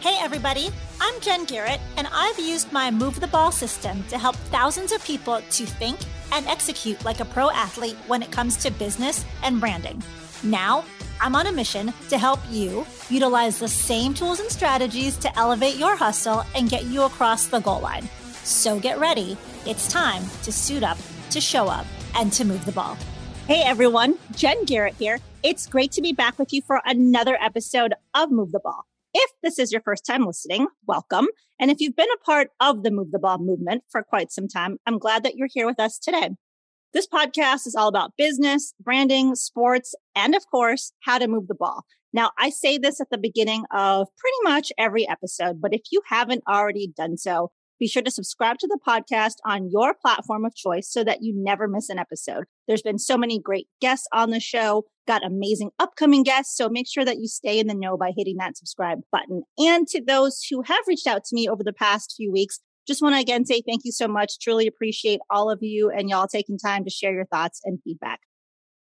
Hey, everybody. I'm Jen Garrett, and I've used my Move the Ball system to help thousands of people to think and execute like a pro athlete when it comes to business and branding. Now, I'm on a mission to help you utilize the same tools and strategies to elevate your hustle and get you across the goal line. So get ready. It's time to suit up, to show up, and to move the ball. Hey, everyone. Jen Garrett here. It's great to be back with you for another episode of Move the Ball. If this is your first time listening, welcome. And if you've been a part of the Move the Ball movement for quite some time, I'm glad that you're here with us today. This podcast is all about business, branding, sports, and of course, how to move the ball. Now, I say this at the beginning of pretty much every episode, but if you haven't already done so, be sure to subscribe to the podcast on your platform of choice so that you never miss an episode. There's been so many great guests on the show, got amazing upcoming guests. So make sure that you stay in the know by hitting that subscribe button. And to those who have reached out to me over the past few weeks, just want to again say thank you so much. Truly appreciate all of you and y'all taking time to share your thoughts and feedback.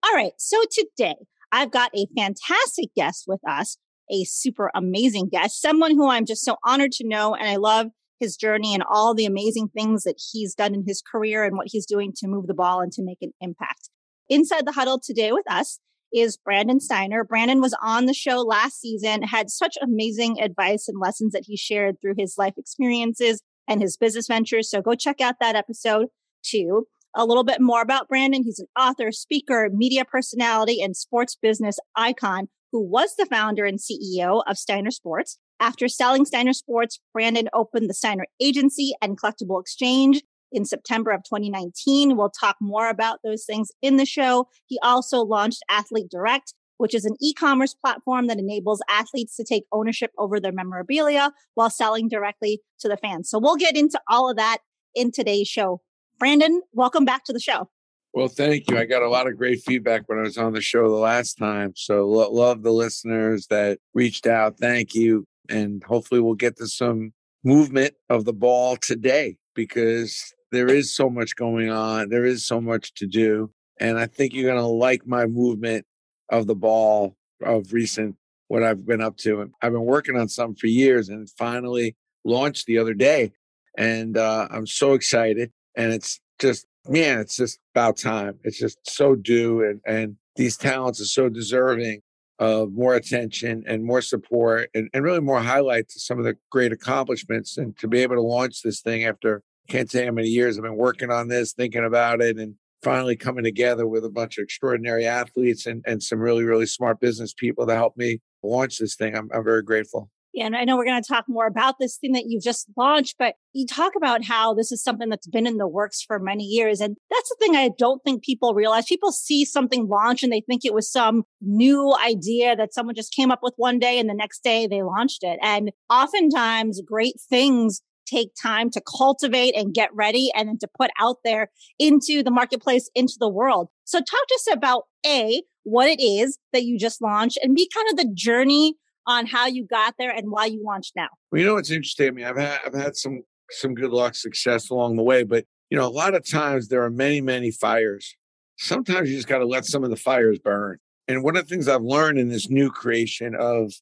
All right. So today I've got a fantastic guest with us, a super amazing guest, someone who I'm just so honored to know. And I love his journey and all the amazing things that he's done in his career and what he's doing to move the ball and to make an impact. Inside the huddle today with us is Brandon Steiner. Brandon was on the show last season, had such amazing advice and lessons that he shared through his life experiences and his business ventures. So go check out that episode too. A little bit more about Brandon. He's an author, speaker, media personality, and sports business icon who was the founder and CEO of Steiner Sports. After selling Steiner Sports, Brandon opened the Steiner Agency and Collectible Exchange in September of 2019. We'll talk more about those things in the show. He also launched Athlete Direct, which is an e-commerce platform that enables athletes to take ownership over their memorabilia while selling directly to the fans. So we'll get into all of that in today's show. Brandon, welcome back to the show. Well, thank you. I got a lot of great feedback when I was on the show the last time. So lo- love the listeners that reached out. Thank you and hopefully we'll get to some movement of the ball today because there is so much going on. There is so much to do. And I think you're going to like my movement of the ball of recent, what I've been up to. And I've been working on something for years and finally launched the other day. And uh, I'm so excited. And it's just, man, it's just about time. It's just so due. And, and these talents are so deserving of more attention and more support and, and really more highlight to some of the great accomplishments and to be able to launch this thing after can't say how many years I've been working on this, thinking about it, and finally coming together with a bunch of extraordinary athletes and, and some really, really smart business people to help me launch this thing. I'm, I'm very grateful. And I know we're going to talk more about this thing that you've just launched, but you talk about how this is something that's been in the works for many years. And that's the thing I don't think people realize. People see something launch and they think it was some new idea that someone just came up with one day and the next day they launched it. And oftentimes great things take time to cultivate and get ready and then to put out there into the marketplace, into the world. So talk to us about A, what it is that you just launched and be kind of the journey on how you got there and why you launched now. Well, you know what's interesting? I mean, I've had I've had some some good luck, success along the way, but you know, a lot of times there are many, many fires. Sometimes you just got to let some of the fires burn. And one of the things I've learned in this new creation of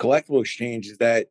collectible exchange is that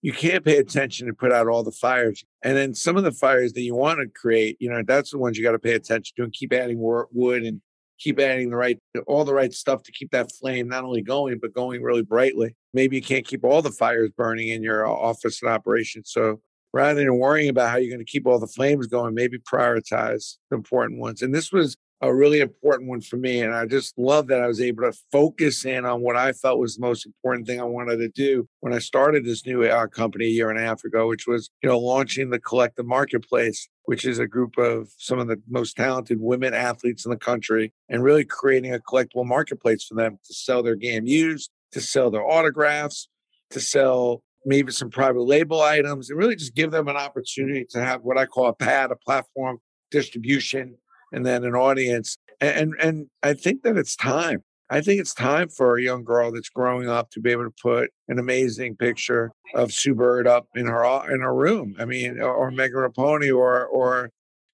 you can't pay attention and put out all the fires. And then some of the fires that you want to create, you know, that's the ones you got to pay attention to and keep adding wood and keep adding the right all the right stuff to keep that flame not only going but going really brightly. Maybe you can't keep all the fires burning in your uh, office and operation so rather than worrying about how you're going to keep all the flames going maybe prioritize the important ones. And this was a really important one for me. And I just love that I was able to focus in on what I felt was the most important thing I wanted to do when I started this new AR company a year and a half ago, which was, you know, launching the collective marketplace, which is a group of some of the most talented women athletes in the country and really creating a collectible marketplace for them to sell their game used, to sell their autographs, to sell maybe some private label items and really just give them an opportunity to have what I call a pad, a platform distribution and then an audience. And, and I think that it's time. I think it's time for a young girl that's growing up to be able to put an amazing picture of Sue Bird up in her in her room. I mean, or Megan Rapinoe, or or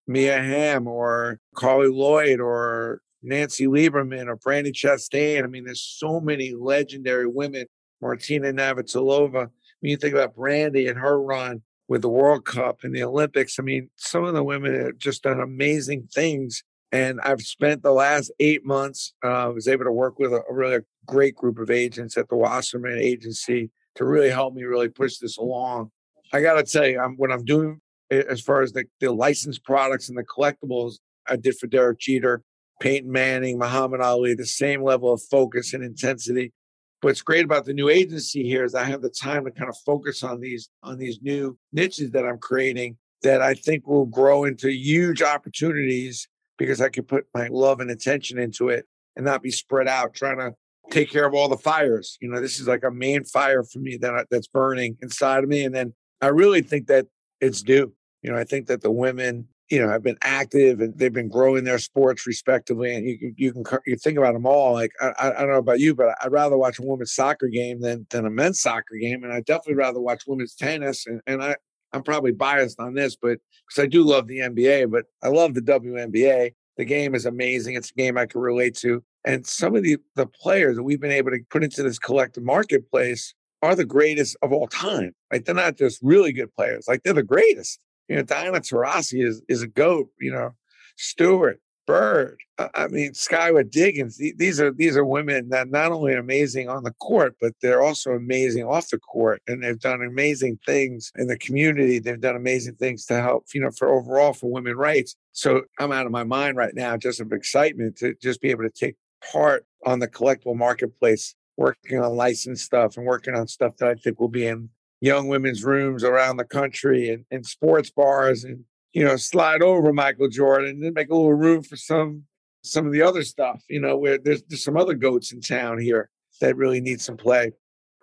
Mia Hamm, or Carli Lloyd, or Nancy Lieberman, or Brandi Chastain. I mean, there's so many legendary women. Martina Navratilova. when you think about Brandi and her run with the World Cup and the Olympics, I mean, some of the women have just done amazing things. And I've spent the last eight months, uh, was able to work with a, a really great group of agents at the Wasserman Agency to really help me really push this along. I got to tell you, I'm, what I'm doing as far as the, the licensed products and the collectibles, I did for Derek Jeter, Peyton Manning, Muhammad Ali, the same level of focus and intensity. What's great about the new agency here is I have the time to kind of focus on these on these new niches that I'm creating that I think will grow into huge opportunities because I can put my love and attention into it and not be spread out trying to take care of all the fires. You know, this is like a main fire for me that that's burning inside of me, and then I really think that it's due. You know, I think that the women you know, have been active and they've been growing their sports respectively. And you, you can you think about them all. Like I, I don't know about you, but I'd rather watch a women's soccer game than than a men's soccer game, and I definitely rather watch women's tennis. And, and I I'm probably biased on this, but because I do love the NBA, but I love the WNBA. The game is amazing. It's a game I can relate to. And some of the the players that we've been able to put into this collective marketplace are the greatest of all time. Like they're not just really good players, like they're the greatest. You know, Diana Taurasi is is a goat. You know, Stewart, Bird. I mean, Skylar Diggins. These are these are women that not only are amazing on the court, but they're also amazing off the court, and they've done amazing things in the community. They've done amazing things to help, you know, for overall for women rights. So I'm out of my mind right now, just of excitement to just be able to take part on the collectible marketplace, working on licensed stuff and working on stuff that I think will be in young women's rooms around the country and, and sports bars and you know slide over Michael Jordan and make a little room for some some of the other stuff. You know where there's there's some other goats in town here that really need some play.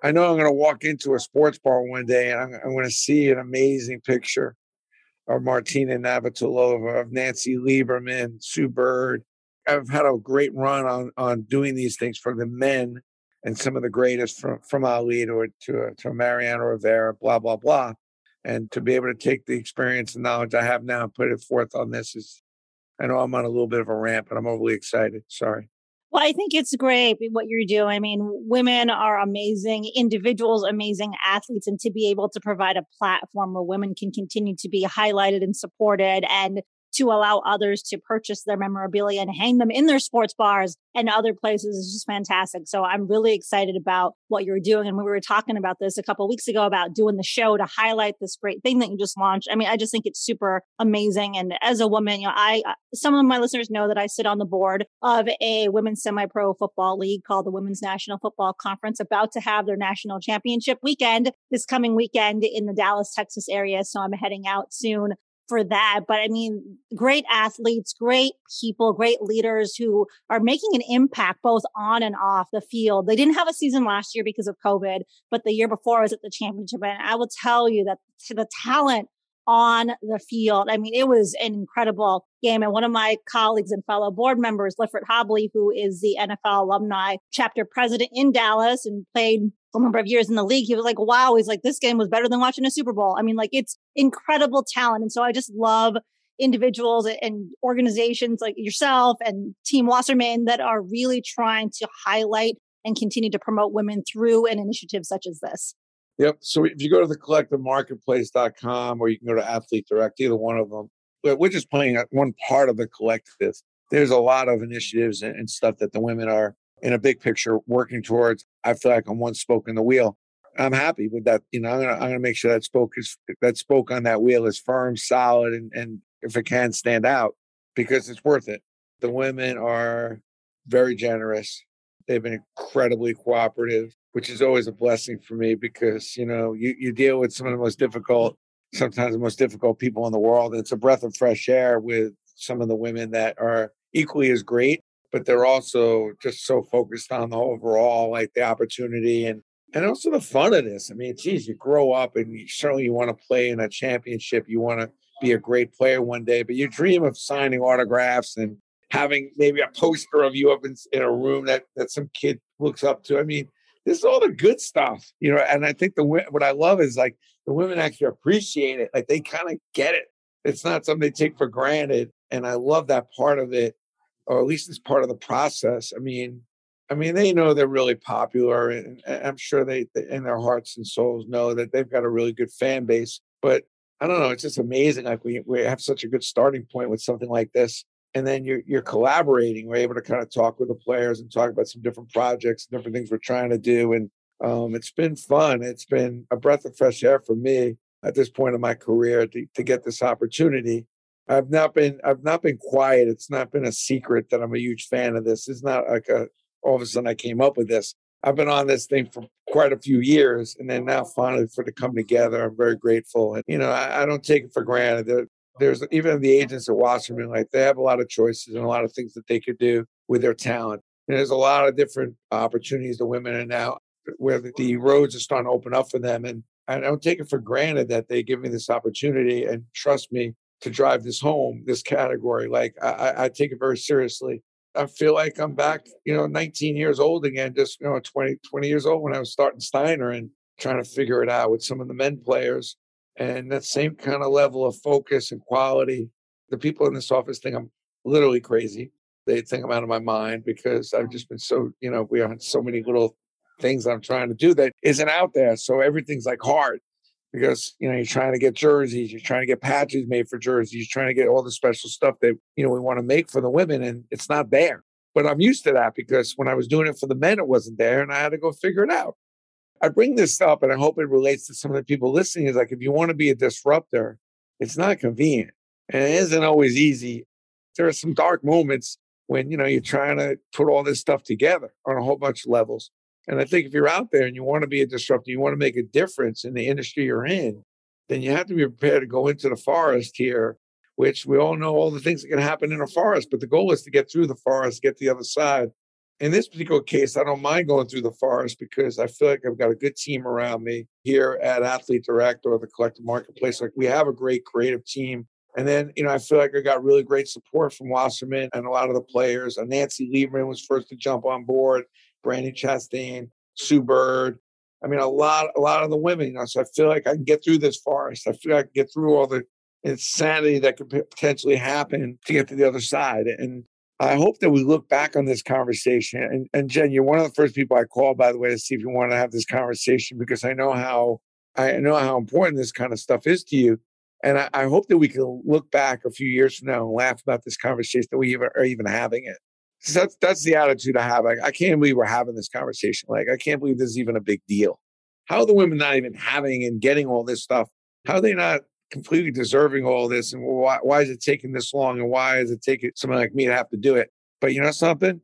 I know I'm going to walk into a sports bar one day and I'm, I'm going to see an amazing picture of Martina Navratilova, of Nancy Lieberman, Sue Bird. I've had a great run on on doing these things for the men and some of the greatest from from Ali to to, to Mariano Rivera, blah blah blah, and to be able to take the experience and knowledge I have now and put it forth on this is, I know I'm on a little bit of a ramp, but I'm overly excited. Sorry. Well, I think it's great what you're doing. I mean, women are amazing individuals, amazing athletes, and to be able to provide a platform where women can continue to be highlighted and supported and to allow others to purchase their memorabilia and hang them in their sports bars and other places is just fantastic. So I'm really excited about what you're doing. And we were talking about this a couple weeks ago about doing the show to highlight this great thing that you just launched. I mean, I just think it's super amazing. And as a woman, you know, I, uh, some of my listeners know that I sit on the board of a women's semi-pro football league called the Women's National Football Conference, about to have their national championship weekend this coming weekend in the Dallas, Texas area. So I'm heading out soon for that. But I mean, great athletes, great people, great leaders who are making an impact both on and off the field. They didn't have a season last year because of COVID, but the year before I was at the championship. And I will tell you that the talent on the field. I mean, it was an incredible game. And one of my colleagues and fellow board members, Liffort Hobley, who is the NFL alumni chapter president in Dallas and played number of years in the league, he was like, wow, he's like, this game was better than watching a Super Bowl. I mean, like it's incredible talent. And so I just love individuals and organizations like yourself and Team Wasserman that are really trying to highlight and continue to promote women through an initiative such as this. Yep. So if you go to the collectivemarketplace.com or you can go to Athlete Direct, either one of them, we're just playing one part of the collective. There's a lot of initiatives and stuff that the women are in a big picture working towards. I feel like I'm one spoke in the wheel. I'm happy with that. You know, I'm gonna I'm gonna make sure that spoke is that spoke on that wheel is firm, solid, and and if it can stand out, because it's worth it. The women are very generous. They've been incredibly cooperative, which is always a blessing for me because you know you you deal with some of the most difficult, sometimes the most difficult people in the world. And it's a breath of fresh air with some of the women that are equally as great but they're also just so focused on the overall, like the opportunity and and also the fun of this. I mean, geez, you grow up and you, certainly you want to play in a championship. You want to be a great player one day, but you dream of signing autographs and having maybe a poster of you up in, in a room that that some kid looks up to. I mean, this is all the good stuff, you know. And I think the what I love is like the women actually appreciate it. Like they kind of get it. It's not something they take for granted, and I love that part of it or at least it's part of the process. I mean, I mean, they know they're really popular, and I'm sure they, in their hearts and souls, know that they've got a really good fan base. But I don't know, it's just amazing. Like we we have such a good starting point with something like this, and then you're you're collaborating. We're able to kind of talk with the players and talk about some different projects, different things we're trying to do, and um, it's been fun. It's been a breath of fresh air for me at this point in my career to, to get this opportunity. I've not been I've not been quiet. It's not been a secret that I'm a huge fan of this. It's not like a all of a sudden I came up with this. I've been on this thing for quite a few years, and then now finally for it to come together, I'm very grateful. And you know, I, I don't take it for granted. There, there's even the agents at Wasserman, like they have a lot of choices and a lot of things that they could do with their talent. And there's a lot of different opportunities the women are now where the, the roads are starting to open up for them. And I don't take it for granted that they give me this opportunity and trust me to drive this home, this category. Like I, I take it very seriously. I feel like I'm back, you know, 19 years old again, just, you know, 20, 20 years old when I was starting Steiner and trying to figure it out with some of the men players. And that same kind of level of focus and quality. The people in this office think I'm literally crazy. They think I'm out of my mind because I've just been so, you know, we have so many little things I'm trying to do that isn't out there. So everything's like hard because you know you're trying to get jerseys, you're trying to get patches made for jerseys, you're trying to get all the special stuff that you know we want to make for the women, and it's not there. But I'm used to that because when I was doing it for the men, it wasn't there, and I had to go figure it out. I bring this up, and I hope it relates to some of the people listening. Is like if you want to be a disruptor, it's not convenient, and it isn't always easy. There are some dark moments when you know you're trying to put all this stuff together on a whole bunch of levels and I think if you're out there and you want to be a disruptor, you want to make a difference in the industry you're in, then you have to be prepared to go into the forest here, which we all know all the things that can happen in a forest. But the goal is to get through the forest, get to the other side. In this particular case, I don't mind going through the forest because I feel like I've got a good team around me here at Athlete Direct or the Collective Marketplace. Like we have a great creative team. And then, you know, I feel like I got really great support from Wasserman and a lot of the players. And Nancy Lieberman was first to jump on board. Brandi Chastain, Sue Bird. I mean, a lot, a lot of the women. You know, so I feel like I can get through this forest. I feel like I can get through all the insanity that could potentially happen to get to the other side. And I hope that we look back on this conversation. And, and Jen, you're one of the first people I call, by the way, to see if you want to have this conversation because I know how I know how important this kind of stuff is to you. And I, I hope that we can look back a few years from now and laugh about this conversation that we are even having it that's that's the attitude I have. I, I can't believe we're having this conversation. Like I can't believe this is even a big deal. How are the women not even having and getting all this stuff? How are they not completely deserving all this? And why why is it taking this long? And why is it taking someone like me to have to do it? But you know something?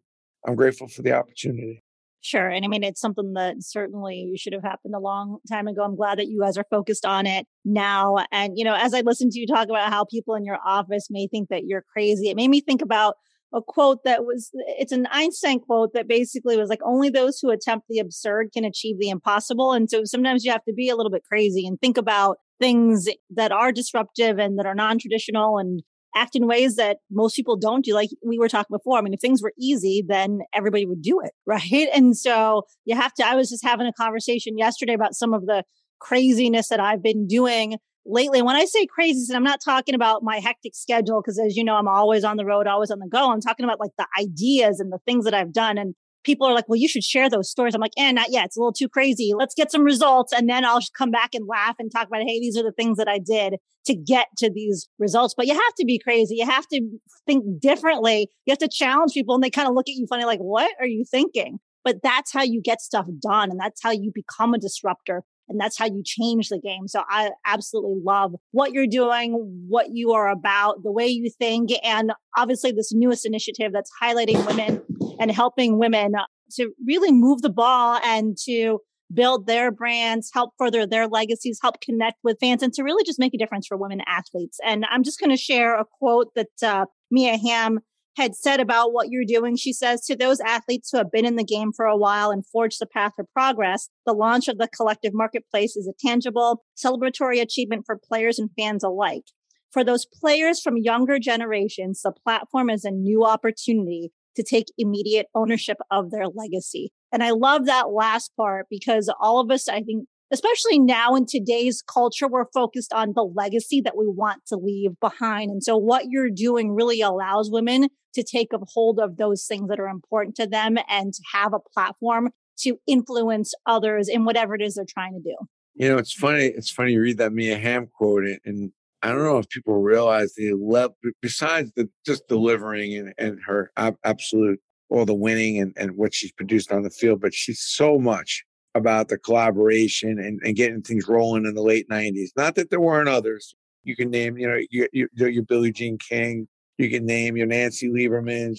I'm grateful for the opportunity. Sure. And I mean, it's something that certainly should have happened a long time ago. I'm glad that you guys are focused on it now. And, you know, as I listen to you talk about how people in your office may think that you're crazy, it made me think about a quote that was it's an Einstein quote that basically was like only those who attempt the absurd can achieve the impossible. And so sometimes you have to be a little bit crazy and think about things that are disruptive and that are non-traditional and act in ways that most people don't do like we were talking before. I mean if things were easy then everybody would do it right? And so you have to i was just having a conversation yesterday about some of the craziness that i've been doing lately, when I say crazy, I'm not talking about my hectic schedule because, as you know, I'm always on the road, always on the go. I'm talking about like the ideas and the things that I've done. And people are like, well, you should share those stories. I'm like, eh, not yet. It's a little too crazy. Let's get some results. And then I'll just come back and laugh and talk about, hey, these are the things that I did to get to these results. But you have to be crazy. You have to think differently. You have to challenge people and they kind of look at you funny, like, what are you thinking? But that's how you get stuff done. And that's how you become a disruptor. And that's how you change the game. So I absolutely love what you're doing, what you are about, the way you think, and obviously this newest initiative that's highlighting women and helping women to really move the ball and to build their brands, help further their legacies, help connect with fans, and to really just make a difference for women athletes. And I'm just going to share a quote that uh, Mia Hamm had said about what you're doing. She says to those athletes who have been in the game for a while and forged the path of progress, the launch of the collective marketplace is a tangible, celebratory achievement for players and fans alike. For those players from younger generations, the platform is a new opportunity to take immediate ownership of their legacy. And I love that last part because all of us, I think, especially now in today's culture, we're focused on the legacy that we want to leave behind. And so what you're doing really allows women to take a hold of those things that are important to them and to have a platform to influence others in whatever it is they're trying to do. You know, it's funny. It's funny you read that Mia Hamm quote, and I don't know if people realize the level, besides the just delivering and, and her absolute all the winning and, and what she's produced on the field, but she's so much about the collaboration and, and getting things rolling in the late 90s. Not that there weren't others. You can name, you know, you, you, your Billie Jean King, you can name your Nancy Lieberman,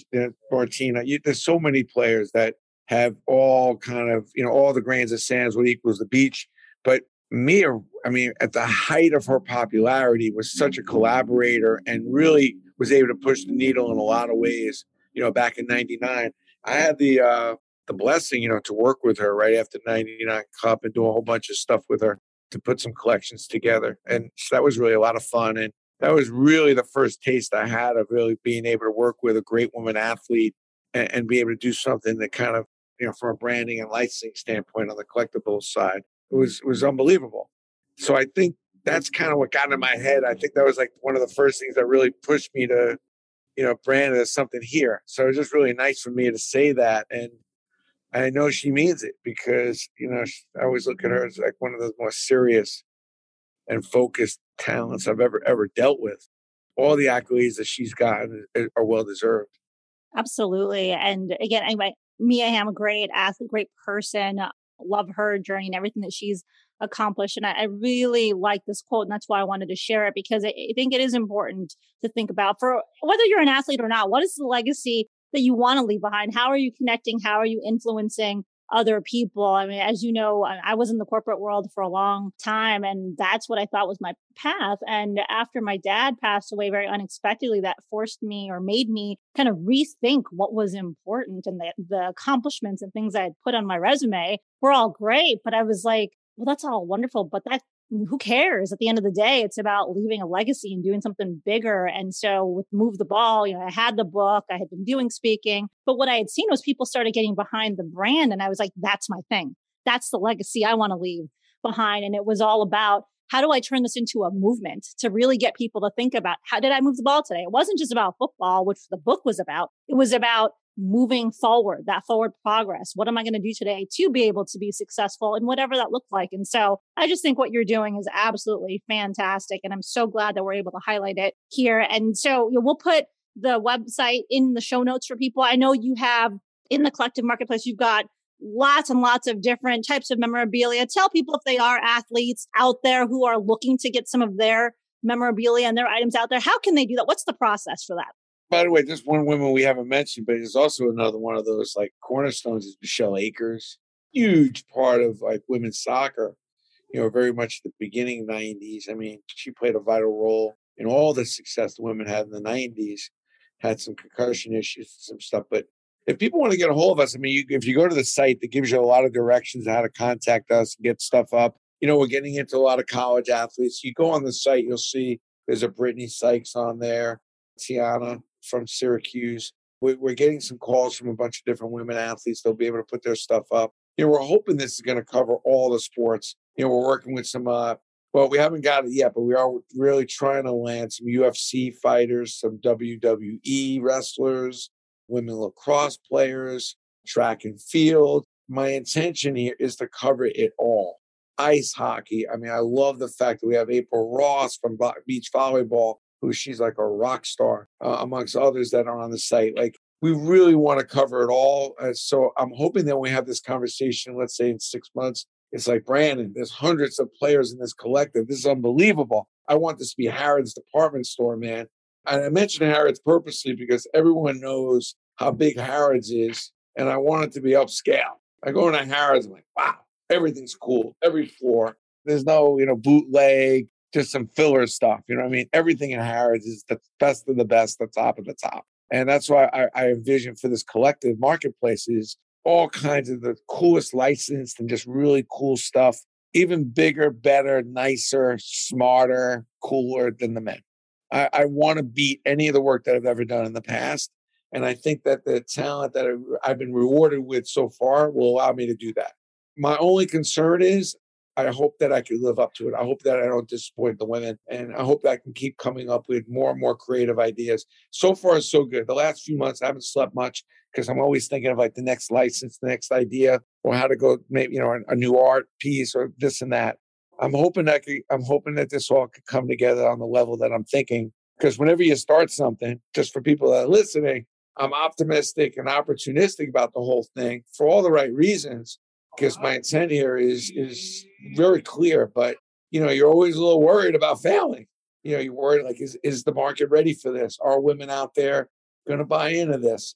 Martina. You, there's so many players that have all kind of, you know, all the grains of sands what equals the beach. But Mia, I mean, at the height of her popularity, was such a collaborator and really was able to push the needle in a lot of ways. You know, back in '99, I had the uh, the blessing, you know, to work with her right after '99 Cup and do a whole bunch of stuff with her to put some collections together, and so that was really a lot of fun. And that was really the first taste I had of really being able to work with a great woman athlete and, and be able to do something that kind of, you know, from a branding and licensing standpoint on the collectibles side, it was it was unbelievable. So I think that's kind of what got in my head. I think that was like one of the first things that really pushed me to, you know, brand it as something here. So it was just really nice for me to say that. And I know she means it because, you know, I always look at her as like one of the most serious and focused talents I've ever ever dealt with. All the accolades that she's gotten eh, eh, are well deserved. Absolutely. And again, anyway, Mia Hamm, a great athlete, great person. Uh, love her journey and everything that she's accomplished. And I, I, really like this quote, and that's why I wanted to share it because I, I think it is important to think about for whether you're an athlete or not. What is the legacy that you want to leave behind? How are you connecting? How are you influencing other people. I mean, as you know, I was in the corporate world for a long time, and that's what I thought was my path. And after my dad passed away very unexpectedly, that forced me or made me kind of rethink what was important. And the, the accomplishments and things I had put on my resume were all great, but I was like, well, that's all wonderful, but that who cares? At the end of the day, it's about leaving a legacy and doing something bigger. And so with Move the Ball, you know, I had the book, I had been doing speaking, but what I had seen was people started getting behind the brand. And I was like, that's my thing. That's the legacy I want to leave behind. And it was all about how do I turn this into a movement to really get people to think about how did I move the ball today? It wasn't just about football, which the book was about. It was about moving forward, that forward progress. What am I going to do today to be able to be successful and whatever that looked like? And so I just think what you're doing is absolutely fantastic. And I'm so glad that we're able to highlight it here. And so you know, we'll put the website in the show notes for people. I know you have in the collective marketplace, you've got lots and lots of different types of memorabilia. Tell people if they are athletes out there who are looking to get some of their memorabilia and their items out there, how can they do that? What's the process for that? By the way, there's one woman we haven't mentioned, but there's also another one of those like cornerstones is Michelle Akers, huge part of like women's soccer. You know, very much the beginning '90s. I mean, she played a vital role in all the success the women had in the '90s. Had some concussion issues, and some stuff. But if people want to get a hold of us, I mean, you, if you go to the site, that gives you a lot of directions on how to contact us and get stuff up. You know, we're getting into a lot of college athletes. You go on the site, you'll see there's a Brittney Sykes on there, Tiana from Syracuse. We're getting some calls from a bunch of different women athletes. They'll be able to put their stuff up. You know, we're hoping this is going to cover all the sports. You know, we're working with some, uh, well, we haven't got it yet, but we are really trying to land some UFC fighters, some WWE wrestlers, women lacrosse players, track and field. My intention here is to cover it all. Ice hockey. I mean, I love the fact that we have April Ross from beach volleyball who she's like a rock star uh, amongst others that are on the site. Like we really want to cover it all. Uh, so I'm hoping that we have this conversation, let's say in six months, it's like Brandon, there's hundreds of players in this collective. This is unbelievable. I want this to be Harrods department store, man. And I mentioned Harrods purposely because everyone knows how big Harrods is, and I want it to be upscale. I go into Harrods, I'm like, wow, everything's cool, every floor. There's no, you know, bootleg, just some filler stuff. You know what I mean? Everything in Harrods is the best of the best, the top of the top. And that's why I, I envision for this collective marketplace is all kinds of the coolest licensed and just really cool stuff, even bigger, better, nicer, smarter, cooler than the men. I, I want to beat any of the work that I've ever done in the past. And I think that the talent that I've been rewarded with so far will allow me to do that. My only concern is I hope that I can live up to it. I hope that I don't disappoint the women. And I hope that I can keep coming up with more and more creative ideas. So far, so good. The last few months, I haven't slept much because I'm always thinking of like the next license, the next idea, or how to go, maybe, you know, a, new art piece or this and that. I'm hoping that I'm hoping that this all could come together on the level that I'm thinking. Because whenever you start something, just for people that are listening, I'm optimistic and opportunistic about the whole thing for all the right reasons because my intent here is is very clear. But you know, you're always a little worried about failing. You know, you're worried like, is is the market ready for this? Are women out there going to buy into this?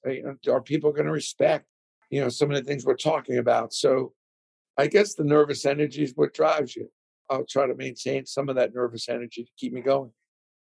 Are people going to respect? You know, some of the things we're talking about. So, I guess the nervous energy is what drives you. I'll try to maintain some of that nervous energy to keep me going.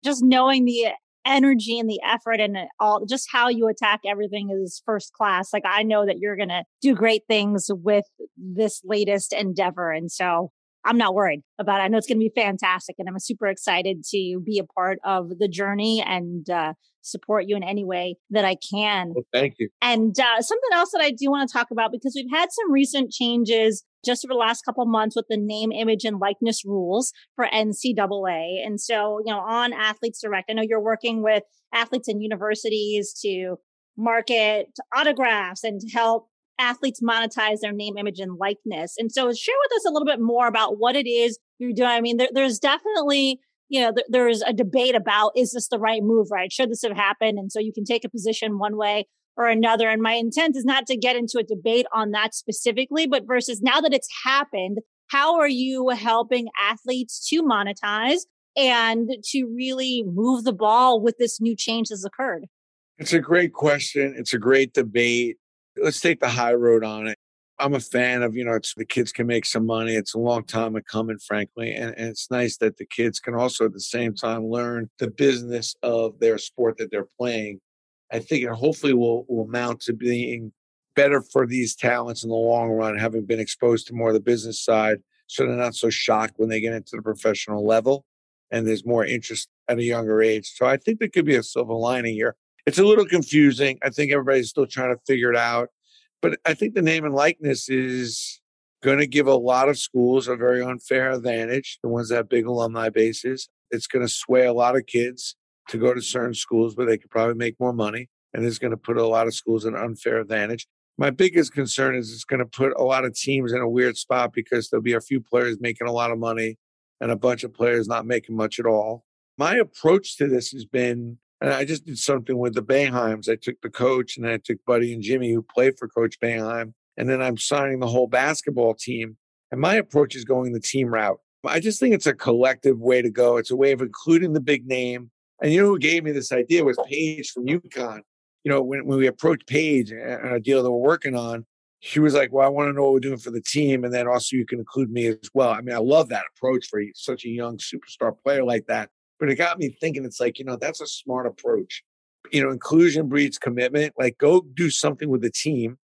Just knowing the energy and the effort and all just how you attack everything is first class. Like I know that you're going to do great things with this latest endeavor. And so I'm not worried about it. I know it's going to be fantastic and I'm super excited to be a part of the journey and uh, support you in any way that I can. Well, thank you. And uh, something else that I do want to talk about because we've had some recent changes just over the last couple months with the name, image, and likeness rules for NCAA. And so, you know, on Athletes Direct, I know you're working with athletes and universities to market autographs and to help athletes monetize their name, image, and likeness. And so, share with us a little bit more about what it is you're doing. I mean, there, there's definitely you know, th- there's a debate about is this the right move, right? Should this have happened? And so you can take a position one way or another. And my intent is not to get into a debate on that specifically, but versus now that it's happened, how are you helping athletes to monetize and to really move the ball with this new change that's occurred? It's a great question. It's a great debate. Let's take the high road on it. I'm a fan of, you know, it's the kids can make some money. It's a long time coming, frankly. And, and, it's nice that the kids can also at the same time learn the business of their sport that they're playing. I think it hopefully will, will mount to being better for these talents in the long run, having been exposed to more of the business side. So they're not so shocked when they get into the professional level and there's more interest at a younger age. So I think there could be a silver lining here. It's a little confusing. I think everybody's still trying to figure it out. But I think the name and likeness is going to give a lot of schools a very unfair advantage, the ones that have big alumni bases. It's going to sway a lot of kids to go to certain schools where they could probably make more money. And it's going to put a lot of schools in an unfair advantage. My biggest concern is it's going to put a lot of teams in a weird spot because there'll be a few players making a lot of money and a bunch of players not making much at all. My approach to this has been and I just did something with the Boeheims. I took the coach and I took Buddy and Jimmy, who played for Coach Boeheim. And then I'm signing the whole basketball team. And my approach is going the team route. I just think it's a collective way to go. It's a way of including the big name. And you know who gave me this idea was Paige from UConn. You know, when, when we approached Paige and a deal that we're working on, she was like, Well, I want to know what we're doing for the team. And then also you can include me as well. I mean, I love that approach for such a young superstar player like that. But it got me thinking, it's like, you know, that's a smart approach. You know, inclusion breeds commitment. Like go do something with the team.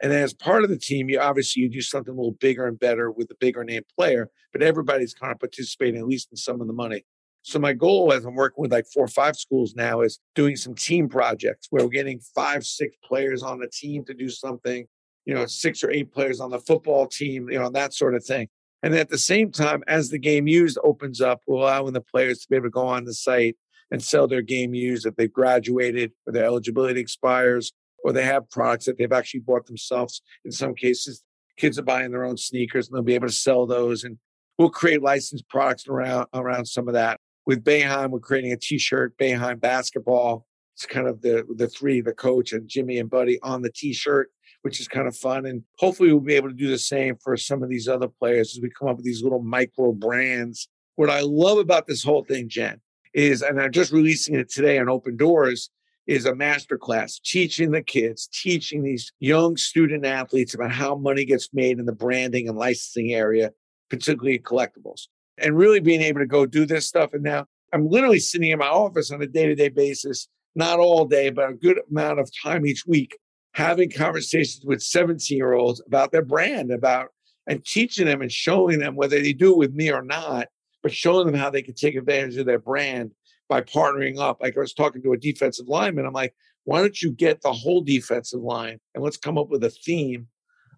And then as part of the team, you obviously you do something a little bigger and better with a bigger name player, but everybody's kind of participating at least in some of the money. So my goal as I'm working with like four or five schools now is doing some team projects where we're getting five, six players on the team to do something, you know, six or eight players on the football team, you know, that sort of thing. And at the same time, as the game used opens up, we're allowing the players to be able to go on the site and sell their game used if they've graduated or their eligibility expires or they have products that they've actually bought themselves. In some cases, kids are buying their own sneakers and they'll be able to sell those. And we'll create licensed products around around some of that. With Boeheim, we're creating a t-shirt, Boeheim basketball. It's kind of the the three, the coach and Jimmy and Buddy on the t-shirt which is kind of fun. And hopefully we'll be able to do the same for some of these other players as we come up with these little micro brands. What I love about this whole thing, Jen, is, and I'm just releasing it today on Opendorse, is a masterclass teaching the kids, teaching these young student athletes about how money gets made in the branding and licensing area, particularly collectibles, and really being able to go do this stuff. And now I'm literally sitting in my office on a day to day basis, not all day, but a good amount of time each week, having conversations with 17 year olds about their brand, about and teaching them and showing them whether they do it with me or not, but showing them how they can take advantage of their brand by partnering up. Like I was talking to a defensive lineman, I'm like, why don't you get the whole defensive line and let's come up with a theme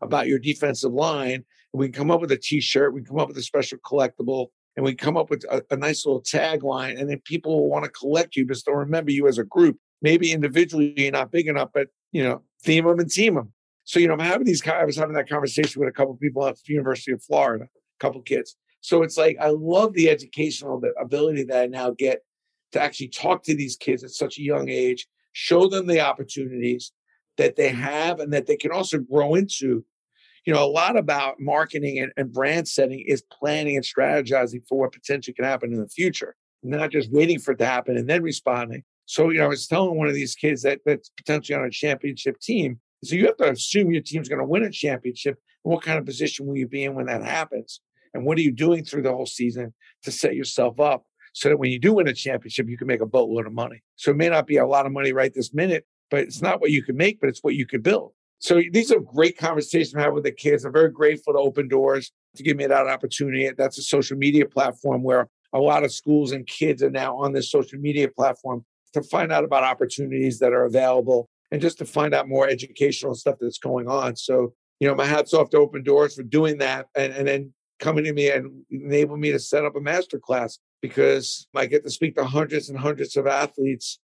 about your defensive line. We can come up with a T-shirt. We come up with a special collectible, and we come up with a, a nice little tagline. And then people will want to collect you because they'll remember you as a group. Maybe individually you're not big enough, but you know, theme them and team them. So you know, I'm having these. I was having that conversation with a couple people at the University of Florida, a couple kids. So it's like I love the educational ability that I now get to actually talk to these kids at such a young age, show them the opportunities that they have and that they can also grow into. You know, a lot about marketing and, and brand setting is planning and strategizing for what potentially can happen in the future, not just waiting for it to happen and then responding. So, you know, I was telling one of these kids that that's potentially on a championship team. So you have to assume your team's going to win a championship. What kind of position will you be in when that happens? And what are you doing through the whole season to set yourself up so that when you do win a championship, you can make a boatload of money. So it may not be a lot of money right this minute, but it's not what you can make, but it's what you could build. So these are great conversations I have with the kids. I'm very grateful to Opendorse to give me that opportunity. That's a social media platform where a lot of schools and kids are now on this social media platform to find out about opportunities that are available and just to find out more educational stuff that's going on. So, you know, my hat's off to Opendorse for doing that and, and then coming to me and enable me to set up a master class because I get to speak to hundreds and hundreds of athletes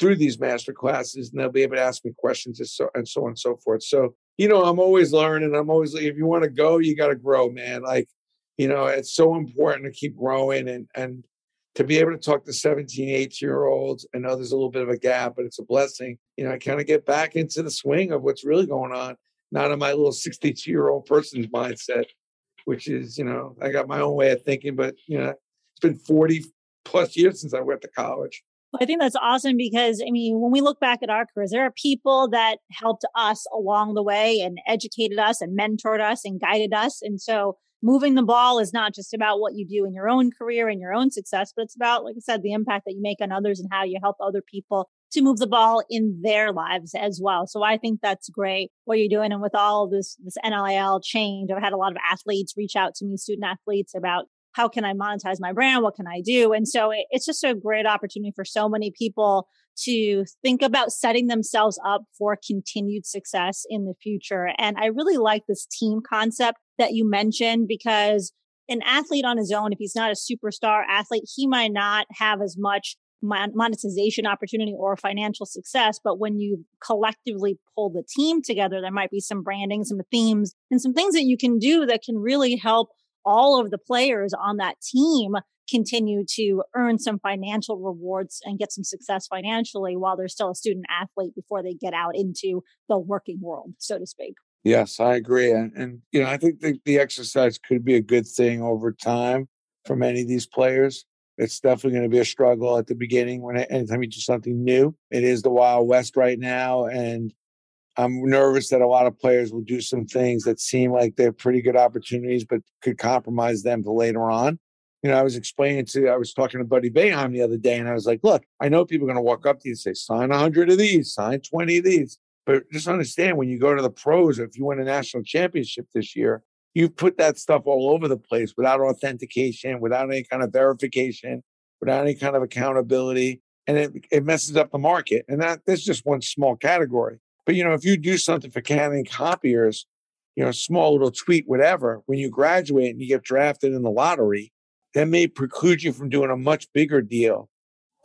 through these master classes and they'll be able to ask me questions and so, and so on and so forth. So, you know, I'm always learning. I'm always, if you want to go, you got to grow, man. Like, you know, it's so important to keep growing and, and to be able to talk to 17, 18 year olds. I know there's a little bit of a gap, but it's a blessing. You know, I kind of get back into the swing of what's really going on, not in my little 62 year old person's mindset which is, you know, I got my own way of thinking, but, you know, it's been 40 plus years since I went to college. I think that's awesome because, I mean, when we look back at our careers, there are people that helped us along the way and educated us and mentored us and guided us. And so moving the ball is not just about what you do in your own career and your own success, but it's about, like I said, the impact that you make on others and how you help other people to move the ball in their lives as well. So I think that's great what you're doing. And with all this, this NIL change, I've had a lot of athletes reach out to me, student athletes about how can I monetize my brand? What can I do? And so it, it's just a great opportunity for so many people to think about setting themselves up for continued success in the future. And I really like this team concept that you mentioned because an athlete on his own, if he's not a superstar athlete, he might not have as much monetization opportunity or financial success. But when you collectively pull the team together, there might be some branding, some themes, and some things that you can do that can really help all of the players on that team continue to earn some financial rewards and get some success financially while they're still a student athlete before they get out into the working world, so to speak. Yes, I agree. And, and you know, I think the, the exercise could be a good thing over time for many of these players. It's definitely going to be a struggle at the beginning when anytime you do something new. It is the Wild West right now, and I'm nervous that a lot of players will do some things that seem like they're pretty good opportunities, but could compromise them for later on. You know, I was explaining to, I was talking to Buddy Boeheim the other day, and I was like, look, I know people are going to walk up to you and say, sign 100 of these, sign 20 of these. But just understand when you go to the pros, if you win a national championship this year, you've put that stuff all over the place without authentication, without any kind of verification, without any kind of accountability. And it, it messes up the market. And that that's just one small category. But you know, if you do something for Canon copiers, you know, small little tweet, whatever, when you graduate and you get drafted in the lottery, that may preclude you from doing a much bigger deal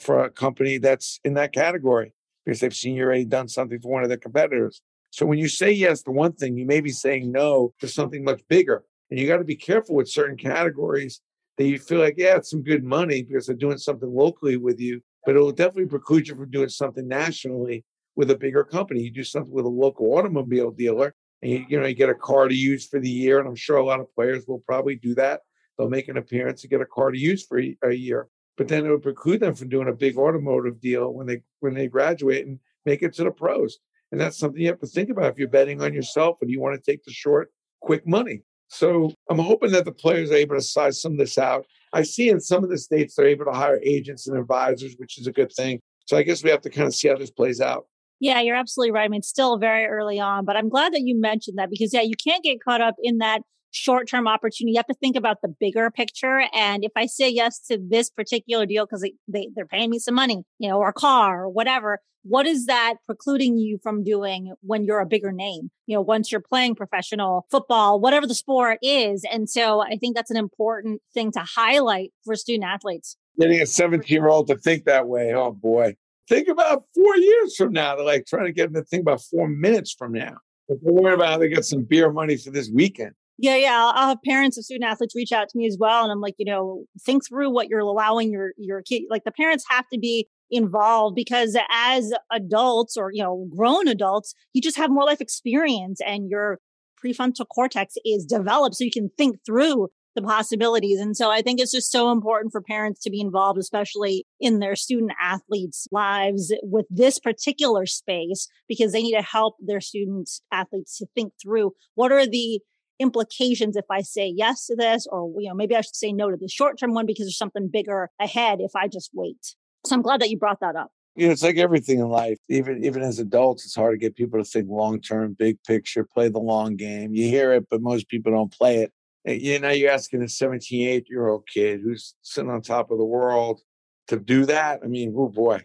for a company that's in that category because they've seen you already done something for one of their competitors. So when you say yes to one thing, you may be saying no to something much bigger. And you got to be careful with certain categories that you feel like, yeah, it's some good money because they're doing something locally with you, but it'll definitely preclude you from doing something nationally with a bigger company. You do something with a local automobile dealer and you, you know, you get a car to use for the year. And I'm sure a lot of players will probably do that. They'll make an appearance to get a car to use for a year. But then it would preclude them from doing a big automotive deal when they when they graduate and make it to the pros. And that's something you have to think about if you're betting on yourself and you want to take the short, quick money. So I'm hoping that the players are able to size some of this out. I see in some of the states they're able to hire agents and advisors, which is a good thing. So I guess we have to kind of see how this plays out. Yeah, you're absolutely right. I mean, it's still very early on, but I'm glad that you mentioned that because, yeah, you can't get caught up in that short term opportunity. You have to think about the bigger picture. And if I say yes to this particular deal because they, they, they're paying me some money, you know, or a car or whatever, what is that precluding you from doing when you're a bigger name? You know, once you're playing professional football, whatever the sport is. And so I think that's an important thing to highlight for student athletes. Getting a 17 year old to think that way. Oh boy. Think about four years from now. They're like trying to get them to think about four minutes from now. But they're worried about how they get some beer money for this weekend. Yeah, yeah. I'll have parents of student athletes reach out to me as well. And I'm like, you know, think through what you're allowing your your kid. Like the parents have to be involved because as adults or you know grown adults you just have more life experience and your prefrontal cortex is developed so you can think through the possibilities and so i think it's just so important for parents to be involved especially in their student athletes lives with this particular space because they need to help their students athletes to think through what are the implications if I say yes to this, or, you know, maybe I should say no to the short term one because there's something bigger ahead if I just wait. So I'm glad that you brought that up. You know, it's like everything in life. Even even as adults, it's hard to get people to think long term, big picture, play the long game. You hear it, but most people don't play it. You know, you're asking a 17, 8 year old kid who's sitting on top of the world to do that. I mean, oh boy.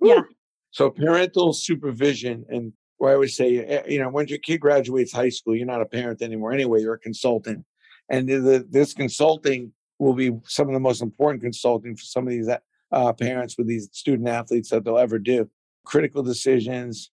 Yeah. So parental supervision and I always say, eh, you know, when your kid graduates high school, you're not a parent anymore anyway, you're a consultant. And the, this consulting will be some of the most important consulting for some of these uh, parents with these student athletes that they'll ever do. Critical decisions,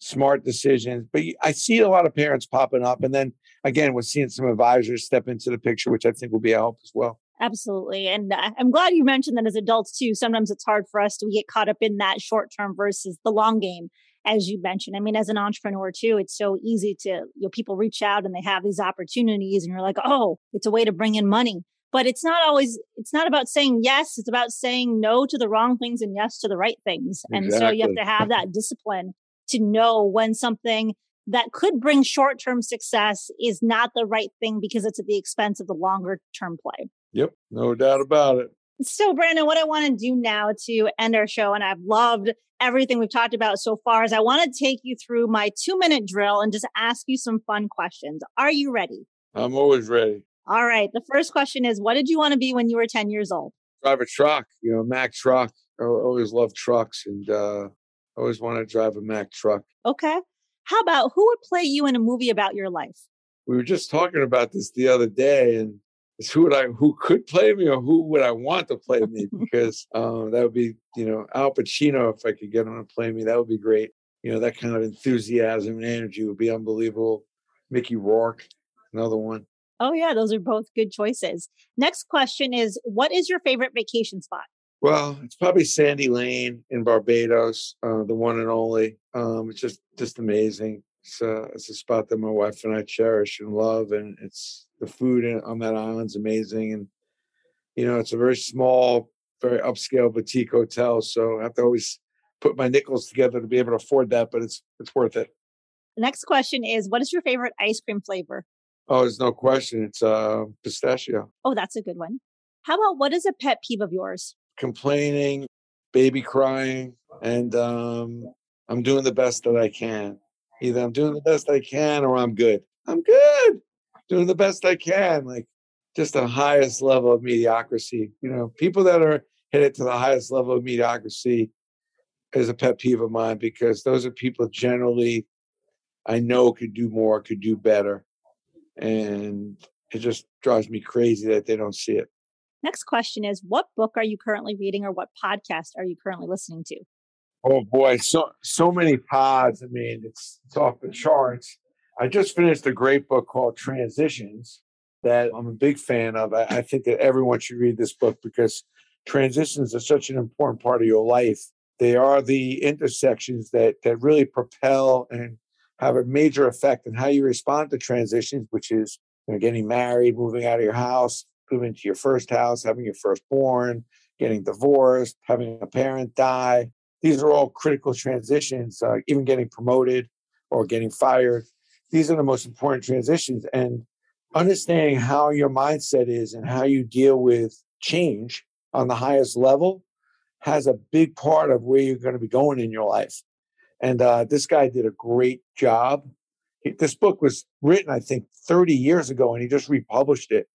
smart decisions. But I see a lot of parents popping up. And then again, we're seeing some advisors step into the picture, which I think will be a help as well. Absolutely. And uh, I'm glad you mentioned that as adults too. Sometimes it's hard for us to get caught up in that short term versus the long game, as you mentioned. I mean, as an entrepreneur too, it's so easy to, you know, people reach out and they have these opportunities and you're like, oh, it's a way to bring in money but it's not always it's not about saying yes it's about saying no to the wrong things and yes to the right things exactly. and so you have to have that discipline to know when something that could bring short-term success is not the right thing because it's at the expense of the longer term play yep no doubt about it so brandon what i want to do now to end our show and i've loved everything we've talked about so far is i want to take you through my two minute drill and just ask you some fun questions are you ready i'm always ready all right. The first question is What did you want to be when you were 10 years old? Drive a truck, you know, Mack truck. I always loved trucks and uh, always wanted to drive a Mack truck. Okay. How about who would play you in a movie about your life? We were just talking about this the other day, and it's who would I who could play me or who would I want to play me? Because um, that would be, you know, Al Pacino if I could get him to play me, that would be great. You know, that kind of enthusiasm and energy would be unbelievable. Mickey Rourke, another one. Oh, yeah, those are both good choices. Next question is What is your favorite vacation spot? Well, it's probably Sandy Lane in Barbados, uh, the one and only. Um, it's just just amazing. It's, uh, it's a spot that my wife and I cherish and love, and it's the food on that island's amazing. And you know, it's a very small, very upscale boutique hotel, so I have to always put my nickels together to be able to afford that, but it's it's worth it. The next question is, what is your favorite ice cream flavor? Oh, there's no question. It's uh, pistachio. Oh, that's a good one. How about what is a pet peeve of yours? Complaining, baby crying, and um, I'm doing the best that I can. Either I'm doing the best I can or I'm good. I'm good. Doing the best I can. Like just the highest level of mediocrity. You know, people that are hit it to the highest level of mediocrity is a pet peeve of mine because those are people generally I know could do more, could do better and it just drives me crazy that they don't see it. Next question is what book are you currently reading or what podcast are you currently listening to? Oh boy, so so many pods. I mean, it's it's off the charts. I just finished a great book called Transitions that I'm a big fan of. I, I think that everyone should read this book because transitions are such an important part of your life. They are the intersections that that really propel and have a major effect on how you respond to transitions, which is you know, getting married, moving out of your house, moving to your first house, having your firstborn, getting divorced, having a parent die. These are all critical transitions, uh, even getting promoted or getting fired. These are the most important transitions. And understanding how your mindset is and how you deal with change on the highest level has a big part of where you're going to be going in your life. And uh, this guy did a great job this book was written, I think, 30 years ago, and he just republished it.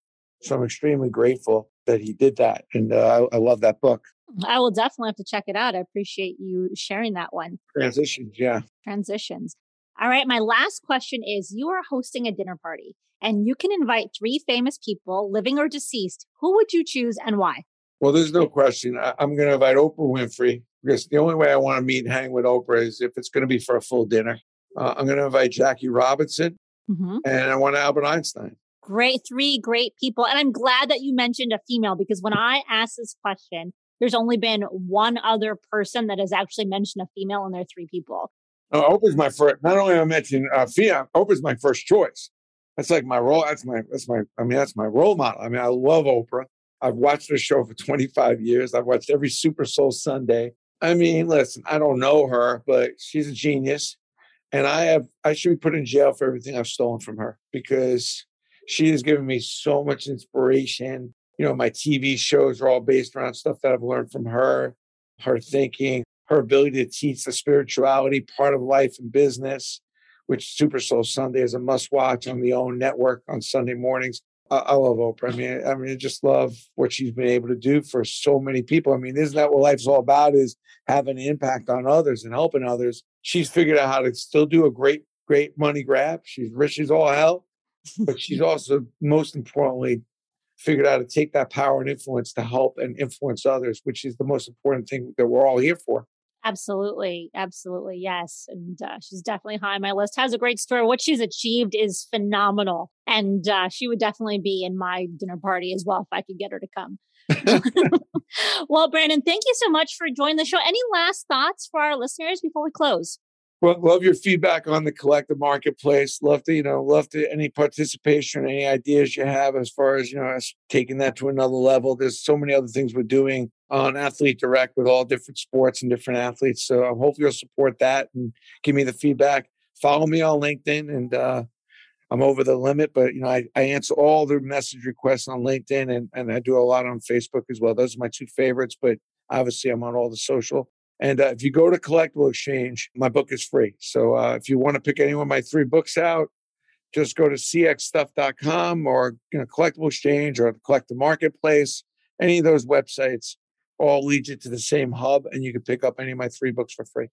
So I'm extremely grateful that he did that. And uh, I, I love that book. I will definitely have to check it out. I appreciate you sharing that one. Transitions, yeah. Transitions. All right. My last question is you are hosting a dinner party and you can invite three famous people, living or deceased. Who would you choose and why? Well, there's no question. I, am going to invite Oprah Winfrey because the only way I want to meet and hang with Oprah is if it's going to be for a full dinner. Uh, I'm going to invite Jackie Robinson mm-hmm. and I want Albert Einstein. Great, three great people. And I'm glad that you mentioned a female because when I asked this question, there's only been one other person that has actually mentioned a female, and there are three people. Oh, Oprah's my first. Not only I mentioning uh, Fia, Oprah's my first choice. That's like my role. That's my. That's my. I mean, that's my role model. I mean, I love Oprah. I've watched her show for 25 years. I've watched every Super Soul Sunday. I mean, listen, I don't know her, but she's a genius, and I have. I should be put in jail for everything I've stolen from her because she has given me so much inspiration. You know, my TV shows are all based around stuff that I've learned from her, her thinking, her ability to teach the spirituality part of life and business, which Super Soul Sunday is a must watch on the OWN network on Sunday mornings. I, I love Oprah. I mean, I mean, I just love what she's been able to do for so many people. I mean, isn't that what life's all about? Is having an impact on others and helping others. She's figured out how to still do a great, great money grab. She's rich as all hell, but she's also most importantly figured out to take that power and influence to help and influence others, which is the most important thing that we're all here for. Absolutely. Absolutely. Yes. And uh, she's definitely high on my list. Has a great story. What she's achieved is phenomenal. And uh, she would definitely be in my dinner party as well if I could get her to come. well, Brandon, thank you so much for joining the show. Any last thoughts for our listeners before we close? Well, love your feedback on the collective marketplace. Love to, you know, love to any participation, any ideas you have as far as, you know, us taking that to another level. There's so many other things we're doing on Athlete Direct with all different sports and different athletes. So I hope you'll support that and give me the feedback. Follow me on LinkedIn and uh, I'm over the limit, but you know, I, I answer all the message requests on LinkedIn and, and I do a lot on Facebook as well. Those are my two favorites, but obviously I'm on all the social. And uh, if you go to Collectible Exchange, my book is free. So uh, if you want to pick any one of my three books out, just go to cxstuff.com or you know, Collectible Exchange or the Collective Marketplace. Any of those websites all lead you to the same hub, and you can pick up any of my three books for free.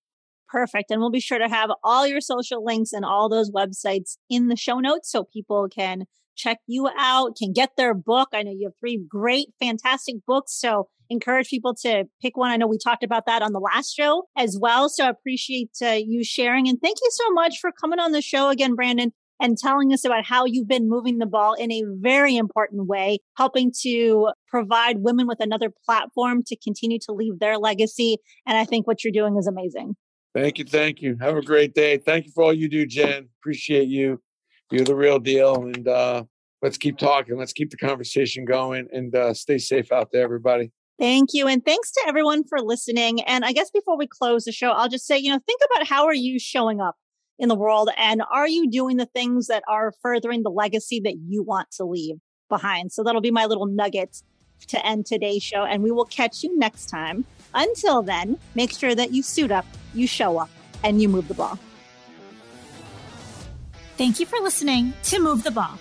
Perfect. And we'll be sure to have all your social links and all those websites in the show notes so people can check you out, can get their book. I know you have three great, fantastic books. So encourage people to pick one. I know we talked about that on the last show as well. So I appreciate uh, you sharing. And thank you so much for coming on the show again, Brandon, and telling us about how you've been moving the ball in a very important way, helping to provide women with another platform to continue to leave their legacy. And I think what you're doing is amazing. Thank you. Thank you. Have a great day. Thank you for all you do, Jen. Appreciate you. You're the real deal. And uh, let's keep talking. Let's keep the conversation going and uh, stay safe out there, everybody. Thank you. And thanks to everyone for listening. And I guess before we close the show, I'll just say, you know, think about how are you showing up in the world and are you doing the things that are furthering the legacy that you want to leave behind? So that'll be my little nugget to end today's show. And we will catch you next time. Until then, make sure that you suit up, you show up, and you move the ball. Thank you for listening to Move the Ball.